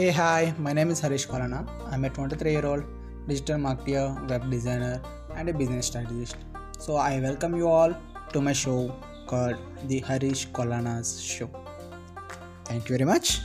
Hey, hi, my name is Harish Kolana. I'm a 23 year old digital marketer, web designer, and a business strategist. So, I welcome you all to my show called The Harish Kolana's Show. Thank you very much.